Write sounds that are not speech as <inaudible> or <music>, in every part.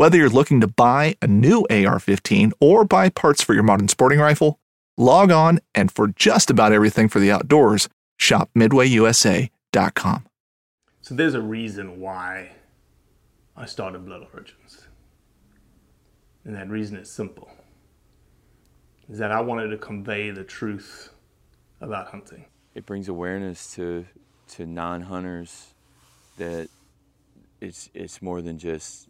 Whether you're looking to buy a new AR 15 or buy parts for your modern sporting rifle, log on and for just about everything for the outdoors, shop MidwayUSA.com. So there's a reason why I started Blood Origins. And that reason is simple. Is that I wanted to convey the truth about hunting. It brings awareness to to non-hunters that it's it's more than just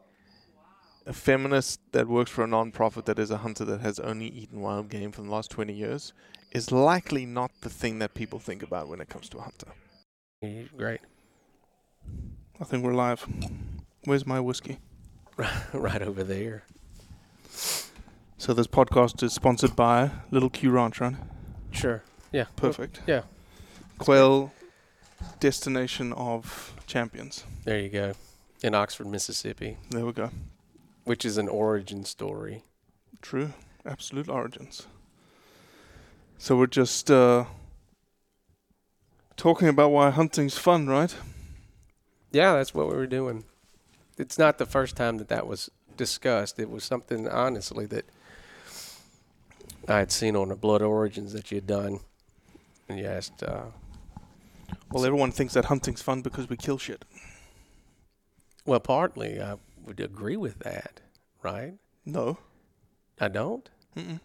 a feminist that works for a non-profit that is a hunter that has only eaten wild game for the last 20 years is likely not the thing that people think about when it comes to a hunter. Mm, great. I think we're live. Where's my whiskey? <laughs> right over there. So this podcast is sponsored by Little Q Ranch, right? Sure. Yeah. Perfect. Yeah. Quail destination of champions. There you go. In Oxford, Mississippi, There we go. Which is an origin story. True. Absolute origins. So we're just uh, talking about why hunting's fun, right? Yeah, that's what we were doing. It's not the first time that that was discussed. It was something, honestly, that I had seen on the Blood Origins that you had done. And you asked, uh, Well, everyone thinks that hunting's fun because we kill shit. well, partly I would agree with that, right? No. I don't? Mm-mm.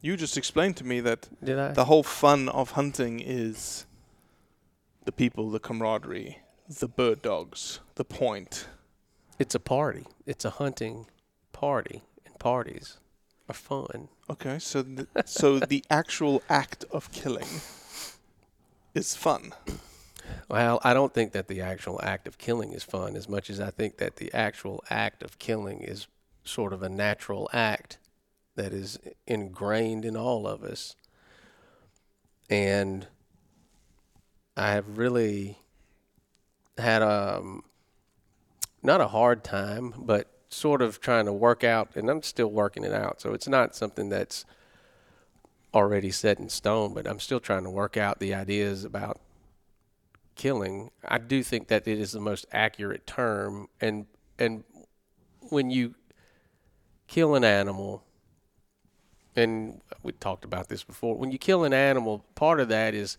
You just explained to me that the whole fun of hunting is the people, the camaraderie, the bird dogs, the point. It's a party. It's a hunting party, and parties are fun. Okay, so th- so the <laughs> actual act of killing is fun. Well, I don't think that the actual act of killing is fun as much as I think that the actual act of killing is sort of a natural act that is ingrained in all of us. And I have really had um not a hard time, but sort of trying to work out and I'm still working it out. So it's not something that's already set in stone, but I'm still trying to work out the ideas about killing. I do think that it is the most accurate term and and when you kill an animal and we talked about this before, when you kill an animal, part of that is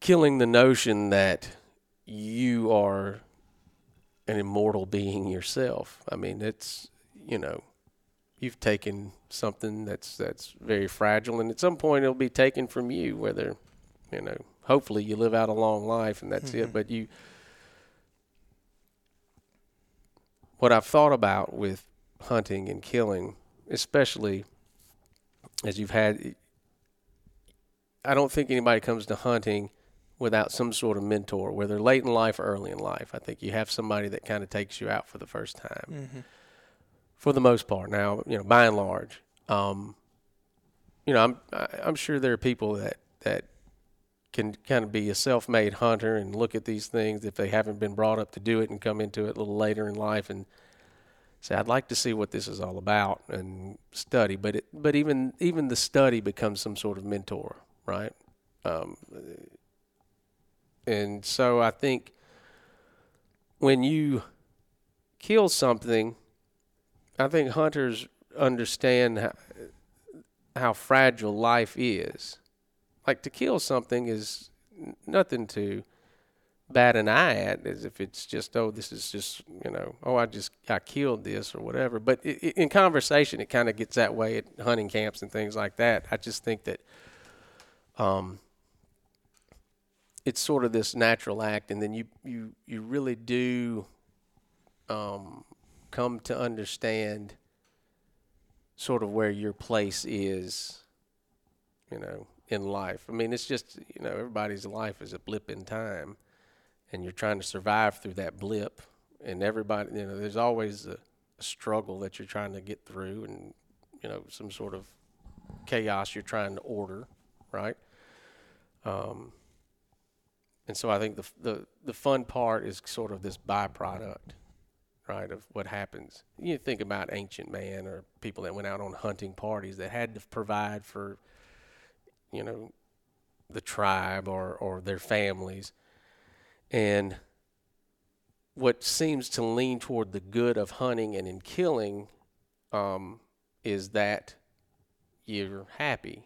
killing the notion that you are an immortal being yourself. I mean, it's you know, you've taken something that's that's very fragile, and at some point it'll be taken from you. Whether you know, hopefully you live out a long life and that's it. Mhm. But you, what I've thought about with hunting and killing, especially as you've had, I don't think anybody comes to hunting without some sort of mentor, whether late in life or early in life. I think you have somebody that kind of takes you out for the first time, Mm-hmm. for the most part. Now, you know, by and large, um, you know, I'm I'm sure there are people that that can kind of be a self-made hunter and look at these things if they haven't been brought up to do it and come into it a little later in life and say I'd like to see what this is all about and study. But it but even even the study becomes some sort of mentor right? Um, and so I think when you kill something I think hunters understand how, how fragile life is like to kill something is nothing to bat an eye at as if it's just oh this is just you know oh I just I killed this or whatever. But i i in conversation it kind of gets that way at hunting camps and things like that. I just think that um it's sort of this natural act and then you you you really do um come to understand sort of where your place is you know in life. I mean, it's just you know everybody's life is a blip in time, and you're trying to survive through that blip. And everybody, you know, there's always a, struggle that you're trying to get through, and you know, some sort of chaos you're trying to order, right? Um, and so I think the the the fun part is sort of this byproduct, right, of what happens. You think about ancient man or people that went out on hunting parties that had to provide for you know, the tribe or, or their families. And what seems to lean toward the good of hunting and in killing um, is that you're happy.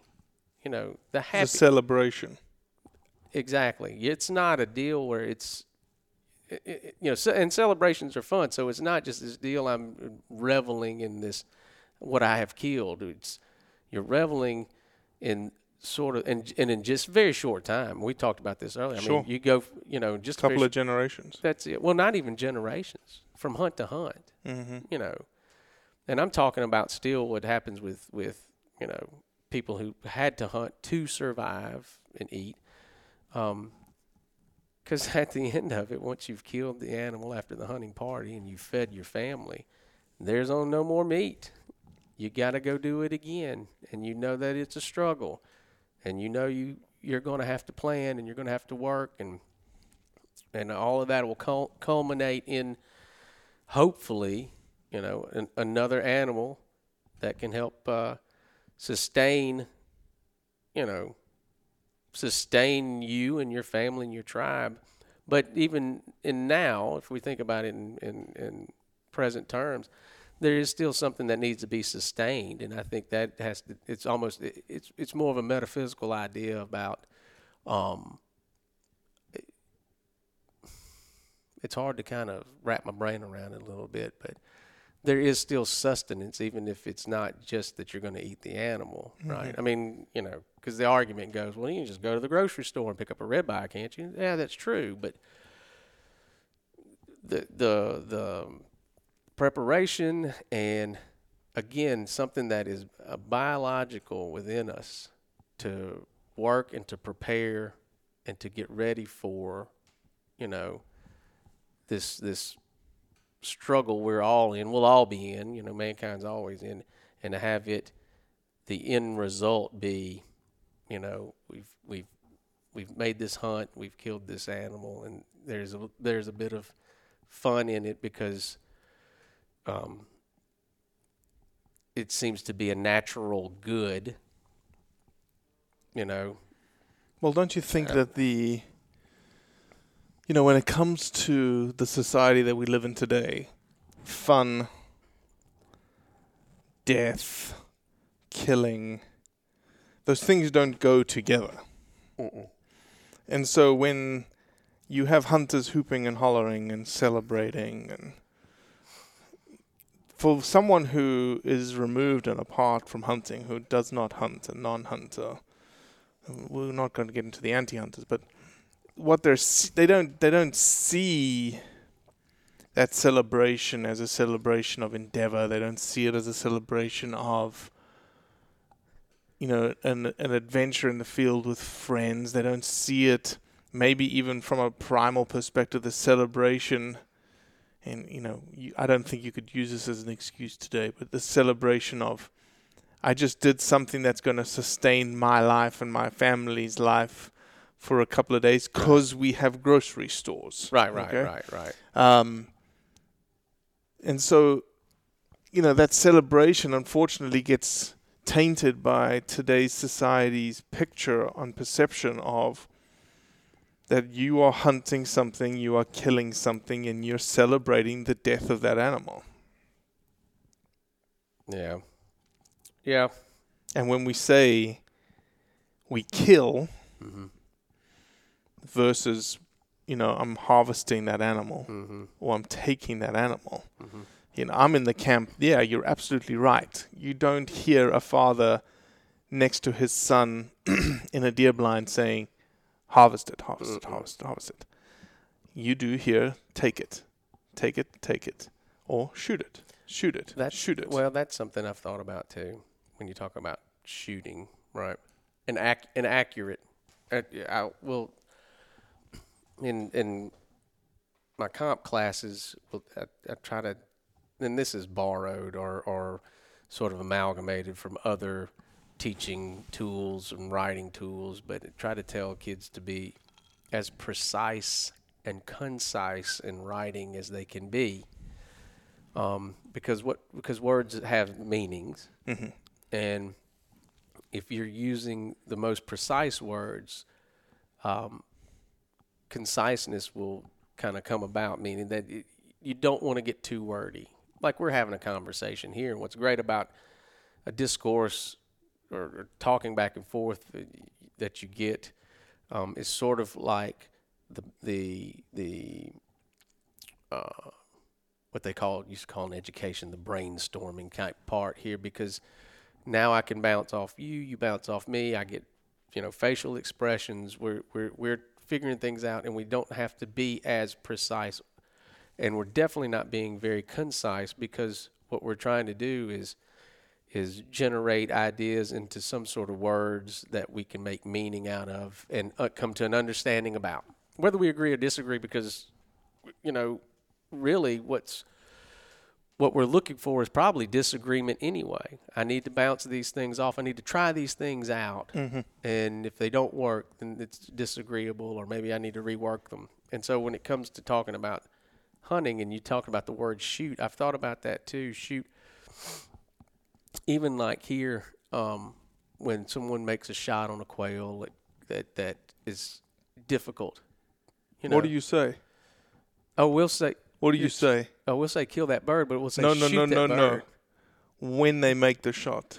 You know, the happy. It's a celebration. Exactly. It's not a deal where it's, you know, and celebrations are fun. So it's not just this deal. I'm reveling in this, what I have killed. It's you're reveling in sort of, and, and in just very short time. We talked about this earlier. I Sure. mean, you go, you know, just a Couple of generations. That's it. Well, not even generations from hunt to hunt. Mm-hmm. You know, and I'm talking about still what happens with with you know people who had to hunt to survive and eat. Um, because <laughs> at the end of it, once you've killed the animal after the hunting party and you've fed your family, there's on no more meat. You got to go do it again, and you know that it's a struggle, and you know you you're going to have to plan and you're going to have to work and and all of that will cul- culminate in hopefully you know an, another animal that can help uh, sustain you know sustain you and your family and your tribe. But even in now if we think about it in, in, in present terms there is still something that needs to be sustained and i think that has to it's almost it- it's it's more of a metaphysical idea about um it's hard to kind of wrap my brain around it a little bit, but there is still sustenance, even if it's not just that you're going to eat the animal, right? Mhm. I mean, you know, because the argument goes, well, you can just go to the grocery store and pick up a ribeye, can't you? Yeah, that's true, but the the the preparation and again something that is uh, biological within us to work and to prepare and to get ready for, you know, this this struggle we're all in, we'll all be in, you know, mankind's always in, and to have it the end result be, you know, we've we've we've made this hunt, we've killed this animal, and there's a there's a bit of fun in it because um, it seems to be a natural good. You know, Well, don't you think Yeah. that the, you know, when it comes to the society that we live in today, fun, death, killing, those things don't go together. And so when you have hunters hooping and hollering and celebrating and for someone who is removed and apart from hunting, who does not hunt, a non-hunter, we're not going to get into the anti-hunters, but what they're they don't they don't see that celebration as a celebration of endeavor. They don't see it as a celebration of you know an an adventure in the field with friends. They don't see it maybe even from a primal perspective, the celebration. And you know, you, I don't think you could use this as an excuse today, but the celebration of, I just did something that's going to sustain my life and my family's life for a couple of days because we have grocery stores. Right, right, okay? right, right. Um, and so, you know, that celebration unfortunately gets tainted by today's society's picture on perception of that you are hunting something, you are killing something, and you're celebrating the death of that animal. Yeah. Yeah. And when we say we kill Mm-hmm. versus, you know, I'm harvesting that animal Mm-hmm. or I'm taking that animal, you know, I'm in the camp. Yeah, you're absolutely right. You don't hear a father next to his son <clears throat> in a deer blind saying, harvest it, harvest it, harvest it, harvest it. You do here, take it, take it, take it, or shoot it, shoot it, That's shoot it. Well, that's something I've thought about too. When you talk about shooting, right? And ac- inaccurate. Uh, I will in in my comp classes. I, I try to, and this is borrowed or or sort of amalgamated from other teaching tools and writing tools, but try to tell kids to be as precise and concise in writing as they can be. Um, because what because words have meanings, and if you're using the most precise words, um, conciseness will kind of come about, meaning that it, you don't want to get too wordy. Like we're having a conversation here, and what's great about a discourse or, talking back and forth that that you get um, is sort of like the the the uh, what they call used to call in education the brainstorming type part here because now I can bounce off you, you bounce off me. I get you know facial expressions. We're we're we're figuring things out, and we don't have to be as precise. And we're definitely not being very concise because what we're trying to do is is generate ideas into some sort of words that we can make meaning out of and uh, come to an understanding about whether we agree or disagree because you know really what's what we're looking for is probably disagreement anyway. I need to bounce these things off. I need to try these things out. And if they don't work, then it's disagreeable, or maybe I need to rework them. And so when it comes to talking about hunting and you talk about the word shoot, I've thought about that too. Shoot. Even like here, um, when someone makes a shot on a quail that, that, that is difficult. You know, what do you say? Oh, we'll say. What do you say? Oh, we'll say kill that bird, but we'll say No, no, shoot no, that no, no. When they make the shot.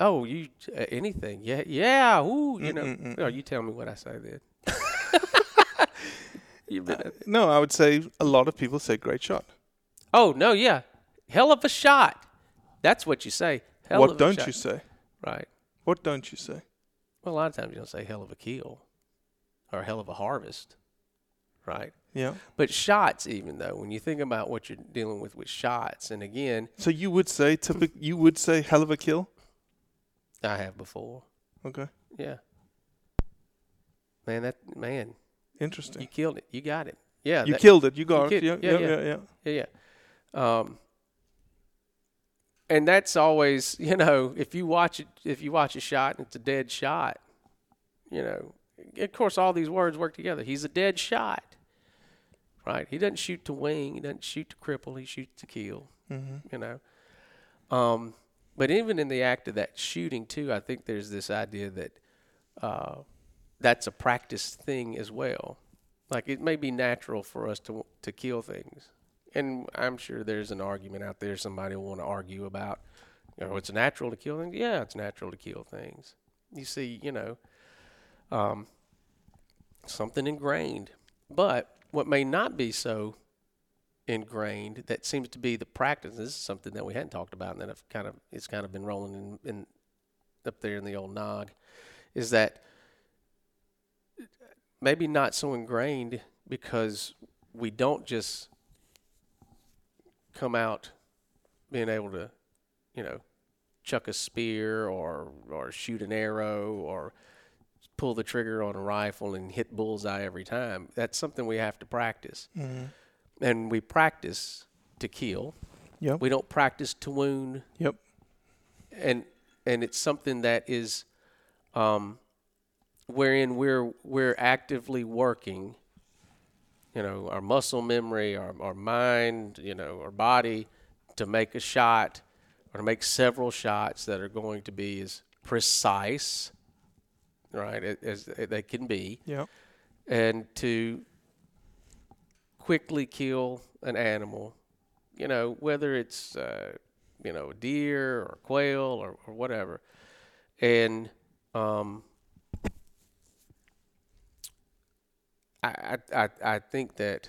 Oh, you uh, anything? Yeah, yeah. Ooh, you know. Mm-mm-mm. Oh, you tell me what I say then. <laughs> you been, No, I would say a lot of people say great shot. oh no, yeah, hell of a shot. That's what you say. Hell what of a don't shot. you say? Right. What don't you say? Well, a lot of times you don't say hell of a kill, or hell of a harvest. Right. Yeah. But shots, even though, when you think about what you're dealing with with shots, and again, So you would say typic you would say hell of a kill? I have before. Okay. Yeah. Man, that man, Interesting. you killed it. You got it. Yeah. You that- killed it. You got killed- it. Yeah, yeah, yeah, yeah. yeah, yeah. Yeah, yeah. Um, and that's always, <laughs> you know, if you watch it, if you watch a shot and it's a dead shot, you know, of course, all these words work together. He's a dead shot, right? He doesn't shoot to wing. He doesn't shoot to cripple. He shoots to kill. You know. Um, but even in the act of that shooting too, I think there's this idea that uh, that's a practice thing as well. Like it may be natural for us to to kill things, and I'm sure there's an argument out there. Somebody will want to argue about, you know, it's natural to kill things. Yeah, it's natural to kill things. You see, you know, um, something ingrained. But what may not be so ingrained that seems to be the practice. This is something that we hadn't talked about, and that I've kind of it's kind of been rolling in, in up there in the old nog, is that maybe not so ingrained because we don't just come out being able to, you know, chuck a spear or or shoot an arrow or pull the trigger on a rifle and hit bullseye every time. That's something we have to practice. Mhm. And we practice to kill. Yep. We don't practice to wound. Yep. And and it's something that is um wherein we're we're actively working you know, our muscle memory, our, our mind, you know, our body to make a shot or to make several shots that are going to be as precise, right, as they can be. Yep. And to quickly kill an animal, you know, whether it's, uh, you know, a deer or quail or, or whatever. And, um, I, I, I think that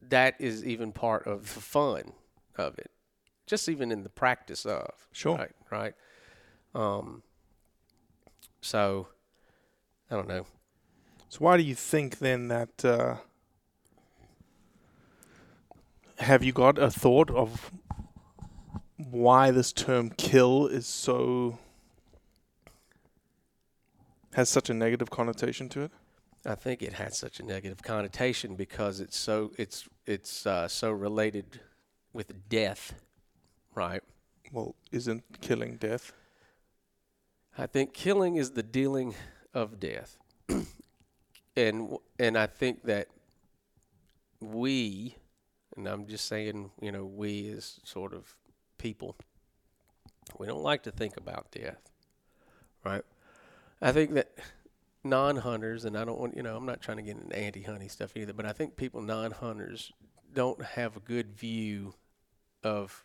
that is even part of the fun of it, just even in the practice of. Sure. Right. Right. Um. So, I don't know. So why do you think then that? Uh, have you got a thought of why this term "kill" is so has such a negative connotation to it? I think it has such a negative connotation because it's so it's it's uh, so related with death, right? Well, isn't killing death? I think killing is the dealing of death, <clears throat> and and I think that we, and I'm just saying, you know, we as sort of people, we don't like to think about death, right? I think that non-hunters, and I don't want, you know, I'm not trying to get into anti-hunting stuff either, but I think people non-hunters don't have a good view of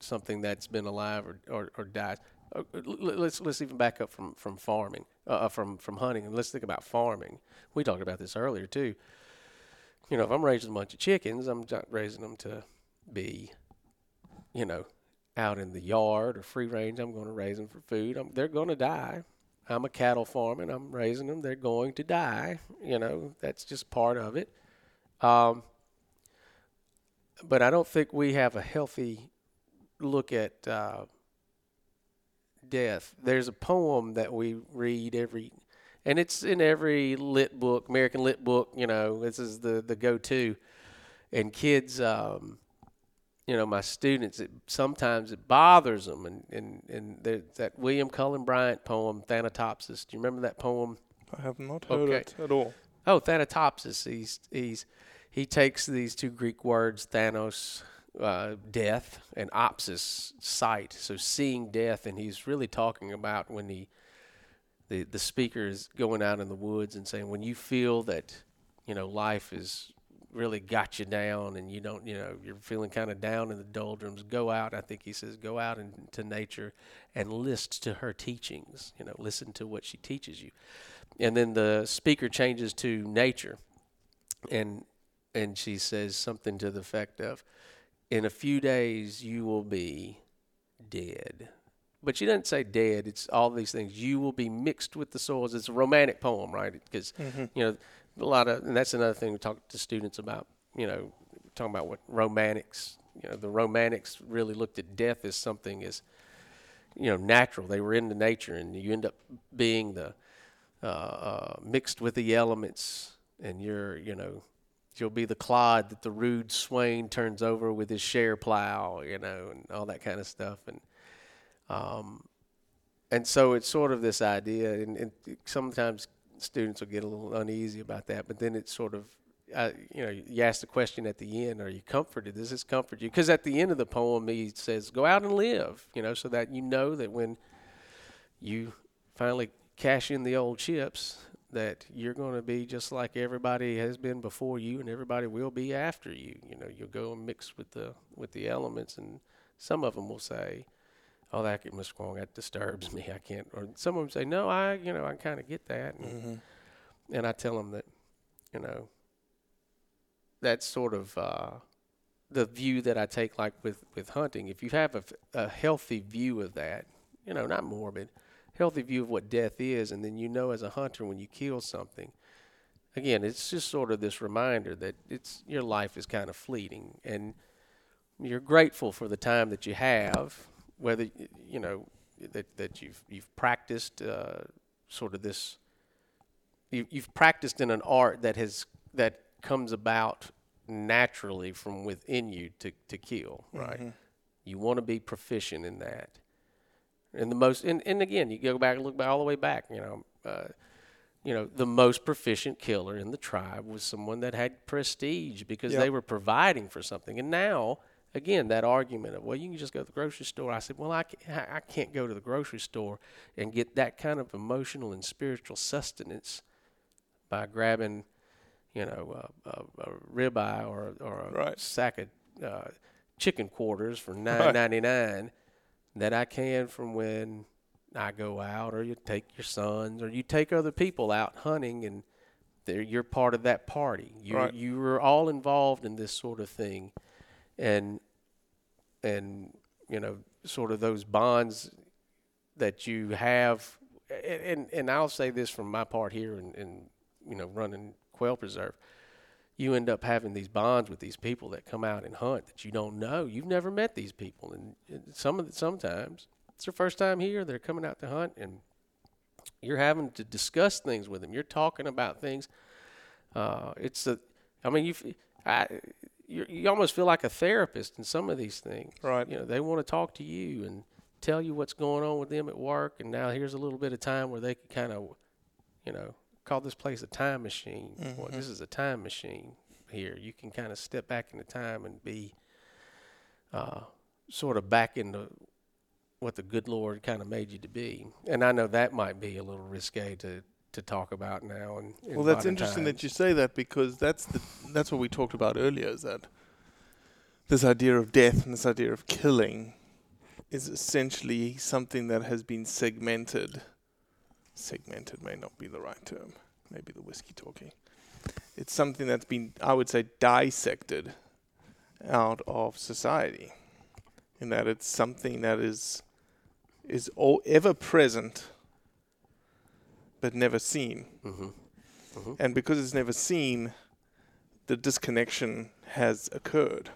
something that's been alive or, or, or died. Uh, l- Let's let's even back up from from farming, uh, from from hunting, and let's think about farming. We talked about this earlier too. You know, if I'm raising a bunch of chickens, I'm not raising them to be, you know, out in the yard or free range. I'm going to raise them for food. I'm, they're going to die. I'm a cattle farmer and I'm raising them. They're going to die. You know, that's just part of it. Um, but I don't think we have a healthy look at uh, death. There's a poem that we read every, and it's in every lit book, American lit book. You know, this is the the go-to, and kids. Um, you know, my students, it, sometimes it bothers them. And, and, and that William Cullen Bryant poem, Thanatopsis. Do you remember that poem? I have not heard Okay. it at all. Oh, Thanatopsis. He's, he's, he takes these two Greek words, Thanos, uh, death, and opsis, sight. So seeing death. And he's really talking about when he, the, the speaker is going out in the woods and saying, when you feel that, you know, life is really got you down and you don't, you know, you're feeling kind of down in the doldrums, go out. I think he says, go out into nature and list to her teachings, you know, listen to what she teaches you. And then the speaker changes to nature and and she says something to the effect of, in a few days you will be dead. But she doesn't say dead. It's all these things. You will be mixed with the soils. It's a romantic poem, right? Because Mhm. you know a lot of, and that's another thing we talk to students about. You know, talking about what romantics. You know, the romantics really looked at death as something as you know natural. They were into nature, and you end up being the uh, uh, mixed with the elements, and you're you know you'll be the clod that the rude swain turns over with his share plow, you know, and all that kind of stuff, and um, and so it's sort of this idea, and, and sometimes students will get a little uneasy about that, but then it's sort of, uh, you know, you ask the question at the end, are you comforted? Does this comfort you? Because at the end of the poem, he says, go out and live, you know, so that you know that when you finally cash in the old chips, that you're going to be just like everybody has been before you, and everybody will be after you. You know, you'll go and mix with the with the elements, and some of them will say, "Oh, that Mr. Quong, that disturbs me. I can't." Or some of them say, "No, I, you know, I kind of get that," and, Mhm. and I tell them that, you know, that's sort of uh, the view that I take, like with with hunting. If you have a, a healthy view of that, you know, not morbid, healthy view of what death is, and then you know as a hunter when you kill something. Again, it's just sort of this reminder that it's your life is kind of fleeting, and you're grateful for the time that you have, whether you know that that you've you've practiced uh, sort of this you, you've practiced in an art that has that comes about naturally from within you to to kill, right? You want to be proficient in that. And the most, and, and again, you go back and look back all the way back. You know, uh, you know, the most proficient killer in the tribe was someone that had prestige because they were providing for something. And now, again, that argument of well, you can just go to the grocery store. I said, well, I can't, I can't go to the grocery store and get that kind of emotional and spiritual sustenance by grabbing, you know, a, a, a ribeye or or a Right. sack of uh, chicken quarters for <laughs> nine ninety nine that I can from when I go out, or you take your sons, or you take other people out hunting, and you're part of that party. You Right. you were all involved in this sort of thing, and and you know, sort of those bonds that you have. And and, I'll say this from my part here, and, and you know, running quail preserve you end up having these bonds with these people that come out and hunt that you don't know. You've never met these people, and and some of the, sometimes it's their first time here. They're coming out to hunt, and you're having to discuss things with them. You're talking about things. Uh, it's a, I mean, you, I, you, you almost feel like a therapist in some of these things. Right. You know, they want to talk to you and tell you what's going on with them at work, and now here's a little bit of time where they can kind of, you know, call this place a time machine. Well, this is a time machine here. You can kind of step back into time and be uh, sort of back into what the good Lord kind of made you to be. And I know that might be a little risque to, to talk about now. And Well, that's interesting that you say that because that's the that's what we talked about earlier. Is that this idea of death and this idea of killing is essentially something that has been segmented. Segmented may not be the right term. Maybe the whiskey talking. It's something that's been, I would say, dissected out of society, in that it's something that is is all ever present, but never seen. Mm-hmm. Mm-hmm. And because it's never seen, the disconnection has occurred.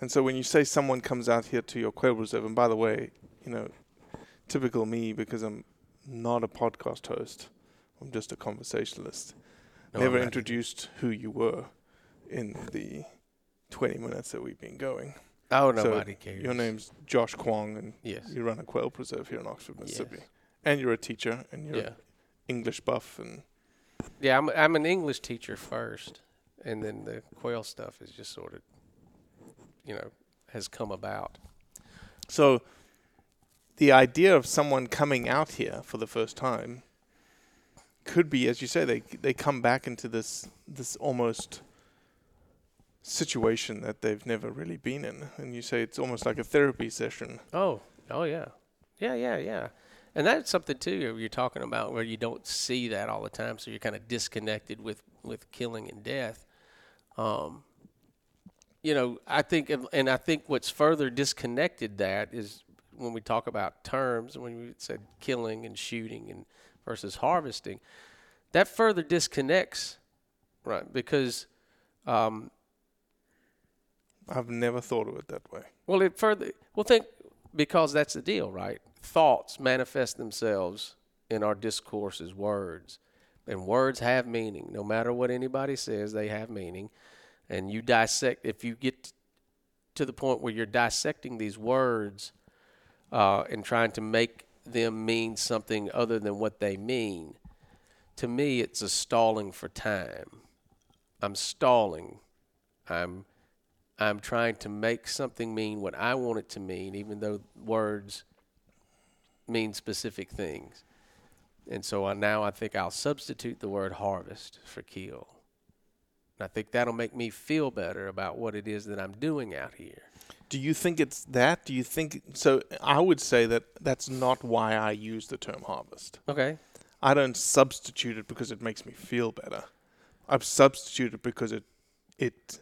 And so when you say someone comes out here to your quail reserve, and by the way, you know, typical me because I'm not a podcast host, I'm just a conversationalist. No, Never introduced who you were in the 20 minutes that we've been going. Oh, So nobody cares. Your name's Josh Quong, and Yes. you run a quail preserve here in Oxford, Mississippi. Yes. And you're a teacher, and you're Yeah. English buff, and Yeah, I'm, I'm an English teacher first, and then the quail stuff is just sort of, you know, has come about. So the idea of someone coming out here for the first time could be, as you say, they they come back into this this almost situation that they've never really been in, and you say it's almost like a therapy session. Oh, oh yeah, yeah, yeah, yeah. And that's something too you're talking about where you don't see that all the time, so you're kind of disconnected with with killing and death. Um, you know, I think, and I think what's further disconnected that is when we talk about terms, when we said killing and shooting and versus harvesting, that further disconnects, right? Because um, I've never thought of it that way. well, it further well think because that's the deal, right? Thoughts manifest themselves in our discourse as words, and words have meaning. No matter what anybody says, they have meaning. And you dissect if you get to the point where you're dissecting these words uh, and trying to make them mean something other than what they mean. To me, it's a stalling for time. I'm stalling. I'm I'm trying to make something mean what I want it to mean, even though words mean specific things. And so I, now I think I'll substitute the word harvest for kill. And I think that'll make me feel better about what it is that I'm doing out here. Do you think it's that? Do you think so? I would say that that's not why I use the term harvest. Okay. I don't substitute it because it makes me feel better. I've substituted because it it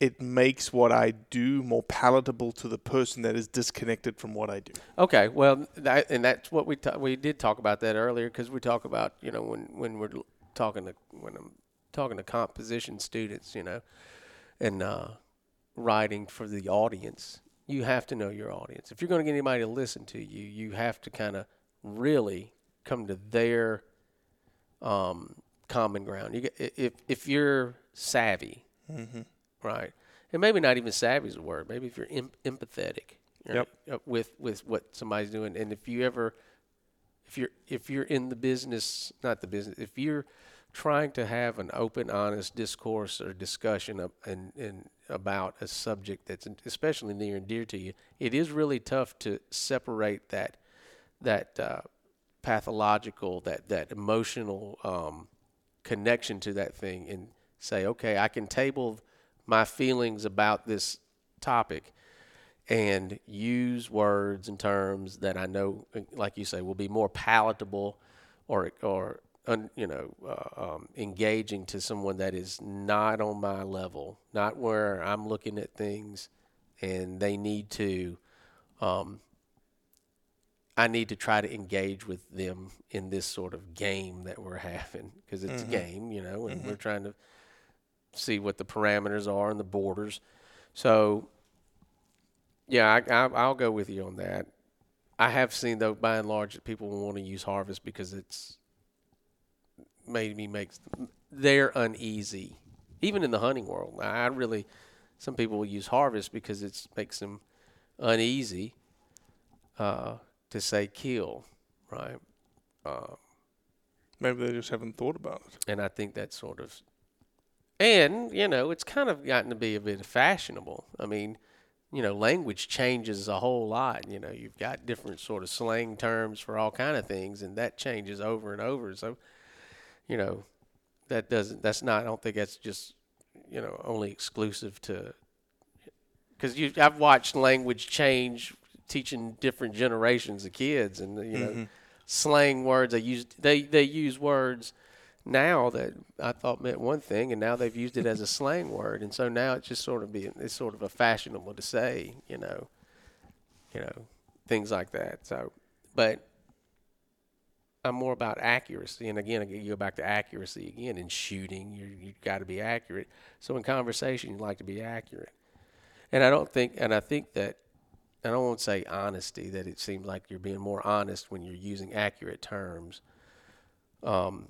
it makes what I do more palatable to the person that is disconnected from what I do. Okay, well, that, and that's what we ta- we did talk about that earlier because we talk about you know when when we're talking to when I'm talking to composition students, you know, and uh, writing for the audience, you have to know your audience. If you're going to get anybody to listen to you, you have to kind of really come to their um, common ground. You if if you're savvy, Mhm. Right, and maybe not even savvy is a word. Maybe if you're em- empathetic, Yep. right, uh, with with what somebody's doing, and if you ever, if you're if you're in the business, not the business, if you're trying to have an open, honest discourse or discussion of, and and about a subject that's especially near and dear to you, it is really tough to separate that that uh, pathological, that that emotional um, connection to that thing, and say, okay, I can table my feelings about this topic and use words and terms that I know, like you say, will be more palatable or or un, you know uh, um, engaging to someone that is not on my level, not where I'm looking at things, and they need to. Um, I need to try to engage with them in this sort of game that we're <laughs> having because it's Mhm. a game, you know, and Mhm. we're trying to see what the parameters are and the borders. So, yeah, I, I, I'll go with you on that. I have seen though, by and large, that people want to use harvest because it's made me makes they're uneasy, even in the hunting world. I really, some people will use harvest because it makes them uneasy uh, to say kill, right? Uh, Maybe they just haven't thought about it. and I think that's sort of, and you know, it's kind of gotten to be a bit fashionable. I mean, you know, language changes a whole lot. You know, you've got different sort of slang terms for all kind of things, and that changes over and over. So, you know, that doesn't. That's not. I don't think that's just, you know, only exclusive to. Because you, I've watched language change, teaching different generations of kids, and you know, Mhm. slang words. They use they they use words now that I thought meant one thing, and now they've used it as a slang word, and so now it's just sort of being it's sort of a fashionable to say, you know, you know, things like that. So, but I'm more about accuracy, and again, you go back to accuracy again. In shooting, you you got to be accurate. So in conversation, you like to be accurate, and I don't think, and I think that I don't want to say honesty, that it seems like you're being more honest when you're using accurate terms. Um,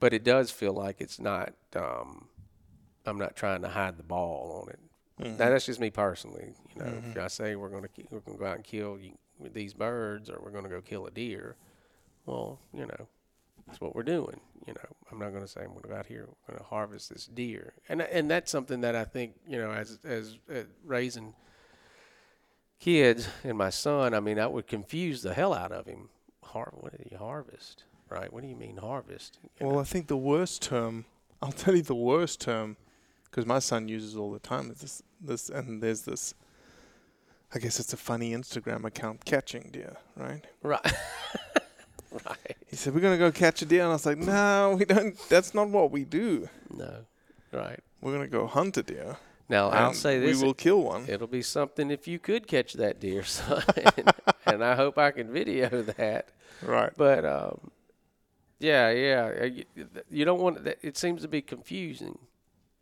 but it does feel like it's not, um, I'm not trying to hide the ball on it. Mhm. Now, that's just me personally. You know, Mhm. if I say we're going to we're going to go out and kill you, these birds, or we're going to go kill a deer, well, you know, that's what we're doing. You know, I'm not going to say I'm going to go out here, we're going to harvest this deer, and and that's something that I think you know, as as uh, raising kids and my son, I mean, that would confuse the hell out of him. Har- what did he harvest? Right? What do you mean harvest? You Well, know? I think the worst term, <laughs> I'll tell you the worst term, because my son uses all the time. Is this, this, and there's this. I guess it's a funny Instagram account, catching deer, right? right, <laughs> right. He said we're gonna go catch a deer, and I was like, no, we don't. That's not what we do. No, right. We're gonna go hunt a deer. Now I'll say this: we will kill one. It'll be something if you could catch that deer, <laughs> son, and I hope I can video that. Right. But um, yeah, yeah, uh, you, don't want. It seems to be confusing,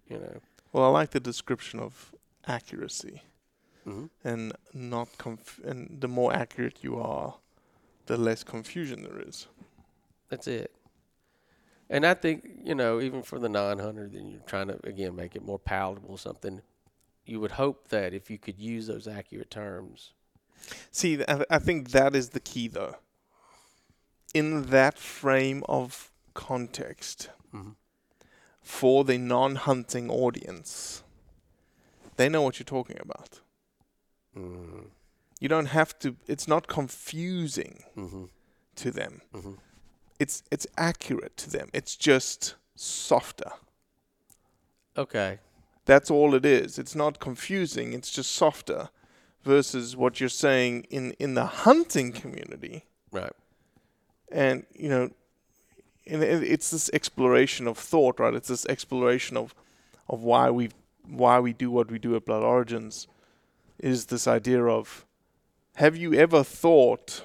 you know. Well, I like the description of accuracy, Mhm. and not conf- and the more accurate you are, the less confusion there is. That's it. And I think you know, even for the non-hunter, then you're trying to again make it more palatable. Something you would hope that if you could use those accurate terms. See, I, I think that is the key, though. In that frame of context, Mhm. for the non-hunting audience, they know what you're talking about. Mm-hmm. You don't have to. It's not confusing Mm-hmm. to them. Mhm. It's it's accurate to them. It's just softer. Okay. That's all it is. It's not confusing. It's just softer, versus what you're saying in in the hunting community. Right. And you know and it's this exploration of thought right it's this exploration of of why we why we do what we do at blood origins is this idea of have you ever thought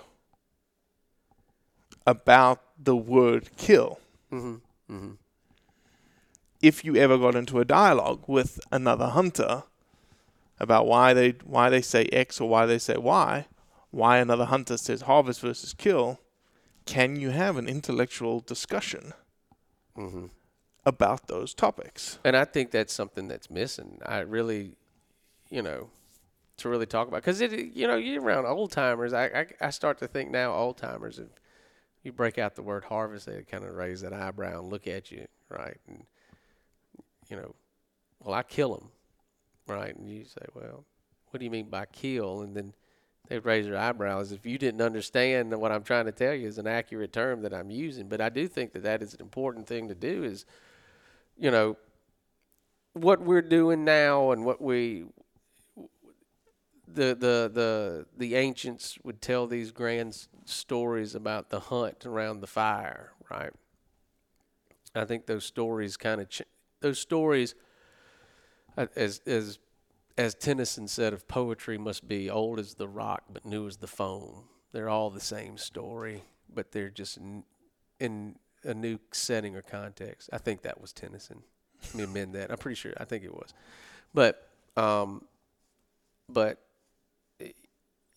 about the word kill Mm-hmm. Mm-hmm. if you ever got into a dialogue with another hunter about why they why they say X or why they say Y, why another hunter says harvest versus kill, can you have an intellectual discussion Mm-hmm. about those topics. And I think that's something that's missing. I really, you know, to really talk about because it, you know, you're around old timers. I, I I start to think now old timers. If you break out the word harvest, they kind of raise that eyebrow and look at you, right? And you know, well, I kill them, right? And you say, well, what do you mean by kill? And then they raise their eyebrows if you didn't understand what I'm trying to tell you is an accurate term that I'm using. But I do think that that is an important thing to do. Is you know what we're doing now and what we the the the the ancients would tell these grand stories about the hunt around the fire, right? I think those stories kind of ch- those stories, uh, as as as Tennyson said, of poetry must be old as the rock but new as the foam. They're all the same story, but they're just in, in a new setting or context. I think that was Tennyson. Let me amend that. I'm pretty sure. I think it was, but um, but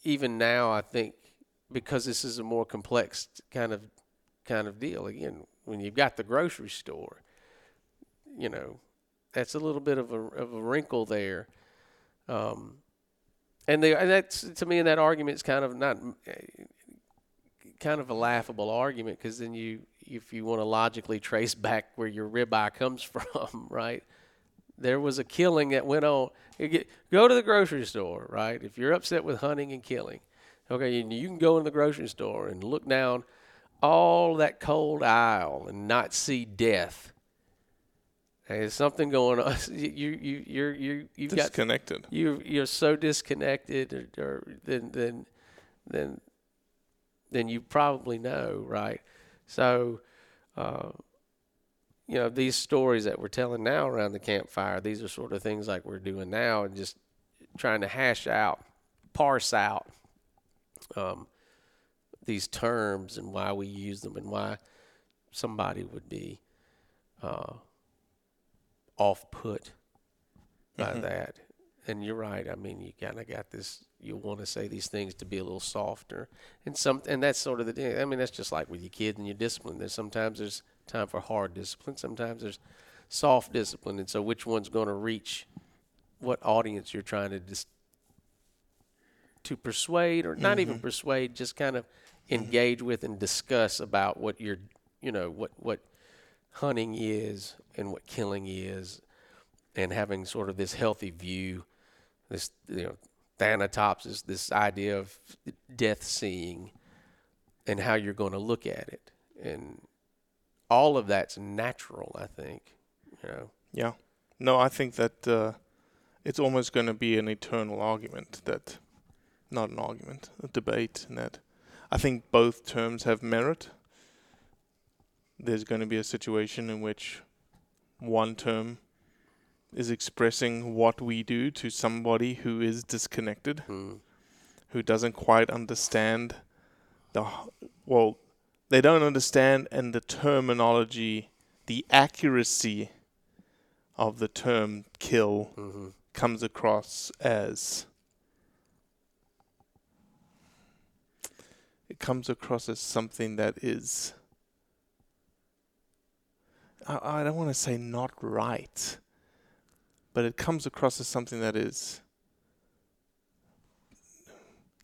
even now, I think because this is a more complex kind of kind of deal. Again, when you've got the grocery store, you know, that's a little bit of a of a wrinkle there. Um, and they and that's to me, in that argument is kind of not kind of a laughable argument because then you, if you want to logically trace <laughs> back where your ribeye comes <laughs> from, right? There was a killing that went on. Go to the grocery store, right? If you're upset with hunting and killing, okay, and you can go in the grocery store and look down all that cold aisle and not see death. There's something going on. <laughs> You you you're you you've got Disconnected. you you're so disconnected or, or then then then then you probably know right so uh, you know these stories that we're telling now around the campfire these are sort of things like we're doing now and just trying to hash out parse out um, these terms and why we use them and why somebody would be uh, off put by mm-hmm. that. And you're right. I mean, you kind of got this. You want to say these things to be a little softer, and some, and that's sort of the thing. I mean, that's just like with your kids and your discipline. There's sometimes there's time for hard discipline. Sometimes there's soft discipline, and so which one's going to reach what audience you're trying to dis- to persuade, or not even mm-hmm. persuade, just kind of mm-hmm. engage with and discuss about what you're, you know, what what hunting is and what killing is, and having sort of this healthy view, this you know, thanatopsis, this idea of death seeing, and how you're going to look at it, and all of that's natural. I think, you know. Yeah. No, I think that uh, it's almost going to be an eternal argument that, not an argument, a debate, and that I think both terms have merit. There's going to be a situation in which one term is expressing what we do to somebody who is disconnected, Mm. who doesn't quite understand the well, they don't understand and the terminology, the accuracy of the term kill Mhm. comes across as it comes across as something that is I, I don't want to say not right but it comes across as something that is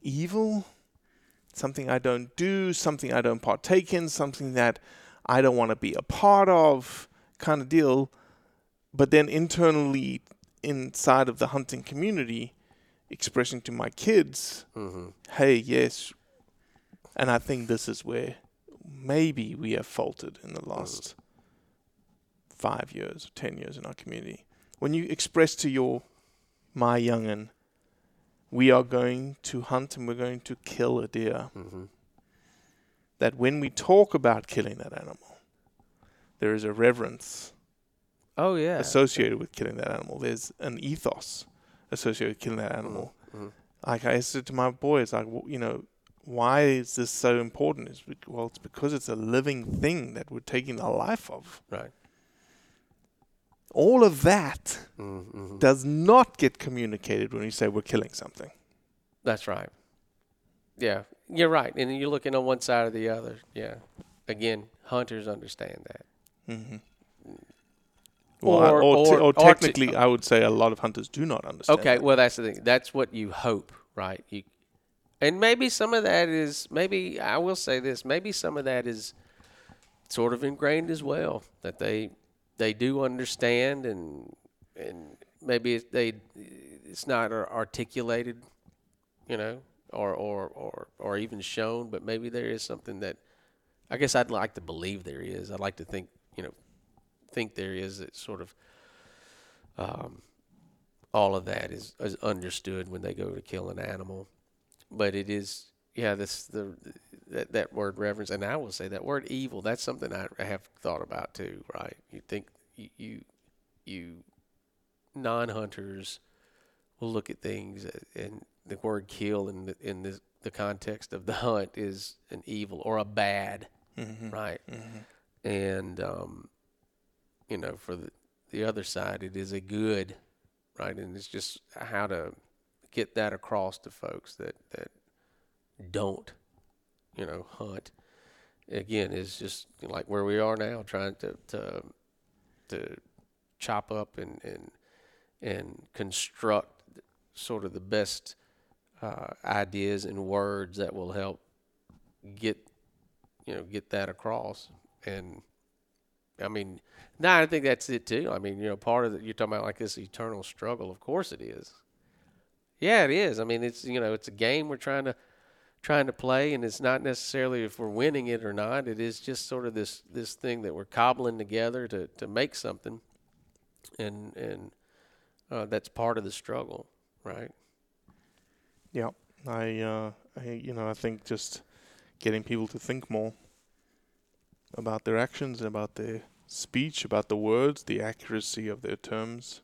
evil something I don't do something I don't partake in something that I don't want to be a part of kind of deal but then internally inside of the hunting community expressing to my kids Mm-hmm. hey yes and i think this is where maybe we have faltered in the last five years or ten years in our community when you express to your my young'un we are going to hunt and we're going to kill a deer Mm-hmm. that when we talk about killing that animal there is a reverence Oh yeah. associated with killing that animal. There's an ethos associated with killing that animal. mhm. Like I said to my boys, like you know, why is this so important? It's well, it's because it's a living thing that we're taking the life of. right. All of that Mm-hmm. does not get communicated when we say we're killing something. That's right. Yeah, you're right. And you're looking on one side or the other. Yeah. Again, hunters understand that. Mm-hmm. Well, I- Or- or, te- or- or or te- technically, I would say a lot of hunters do not understand. Okay, that. well that's the thing. That's what you hope, right? You, and maybe some of that is maybe I will say this. Maybe some of that is sort of ingrained as well that they they do understand and and maybe they it's not articulated, you know, or or or or even shown, but maybe there is something that I guess I'd like to believe there is. I'd like to think, you know, think there is that sort of um, all of that is, is understood when they go to kill an animal. But it is, yeah, this the that, that word reverence, and I will say that word evil. That's something I have thought about too. Right? You think you you, you non-hunters will look at things, and the word kill in the, in the the context of the hunt is an evil or a bad, right? And um, you know, for the the other side, it is a good, right? And it's just how to get that across to folks that that don't, you know, hunt. Again, is just like where we are now, trying to to to chop up and and and construct sort of the best uh, ideas and words that will help get you know get that across and I mean, no, I think that's it too. I mean, you know, part of it, you're talking about like this eternal struggle. Of course it is. Yeah, it is. I mean, it's you know, it's a game we're trying to trying to play, and it's not necessarily if we're winning it or not. It is just sort of this this thing that we're cobbling together to to make something, and and uh, that's part of the struggle, right? Yeah, I, uh, I, you know, I think just getting people to think more about their actions and about their speech, about the words, the accuracy of their terms.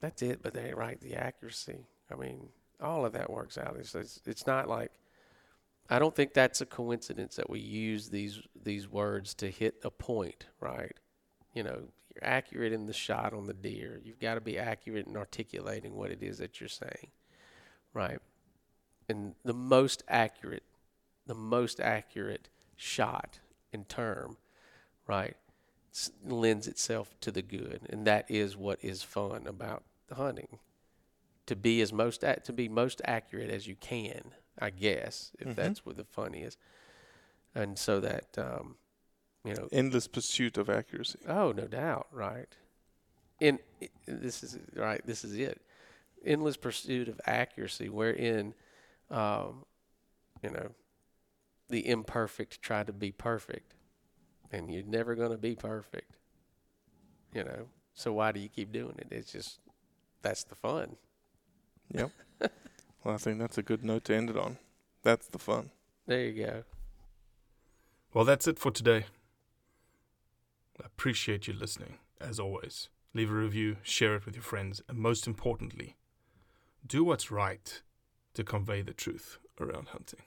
That's it. But they right, the accuracy. I mean, all of that works out. It's it's, it's not like I don't think that's a coincidence that we use these these words to hit a point, right? You know, you're accurate in the shot on the deer. You've got to be accurate in articulating what it is that you're saying, right? And the most accurate, the most accurate shot in term, right, lends itself to the good, and that is what is fun about hunting. To be as most to be most accurate as you can, I guess, if Mhm. that's what the fun is, and so that um, you know Endless pursuit of accuracy. Oh, no doubt, right. In this is right. This is it. Endless pursuit of accuracy, wherein, um, you know, the imperfect try to be perfect, and you're never going to be perfect. You know, so why do you keep doing it? It's just that's the fun. Yep. <laughs> well, I think that's a good note to end it on. That's the fun. There you go. Well, that's it for today. I appreciate you listening, as always. Leave a review, share it with your friends, and most importantly, do what's right to convey the truth around hunting.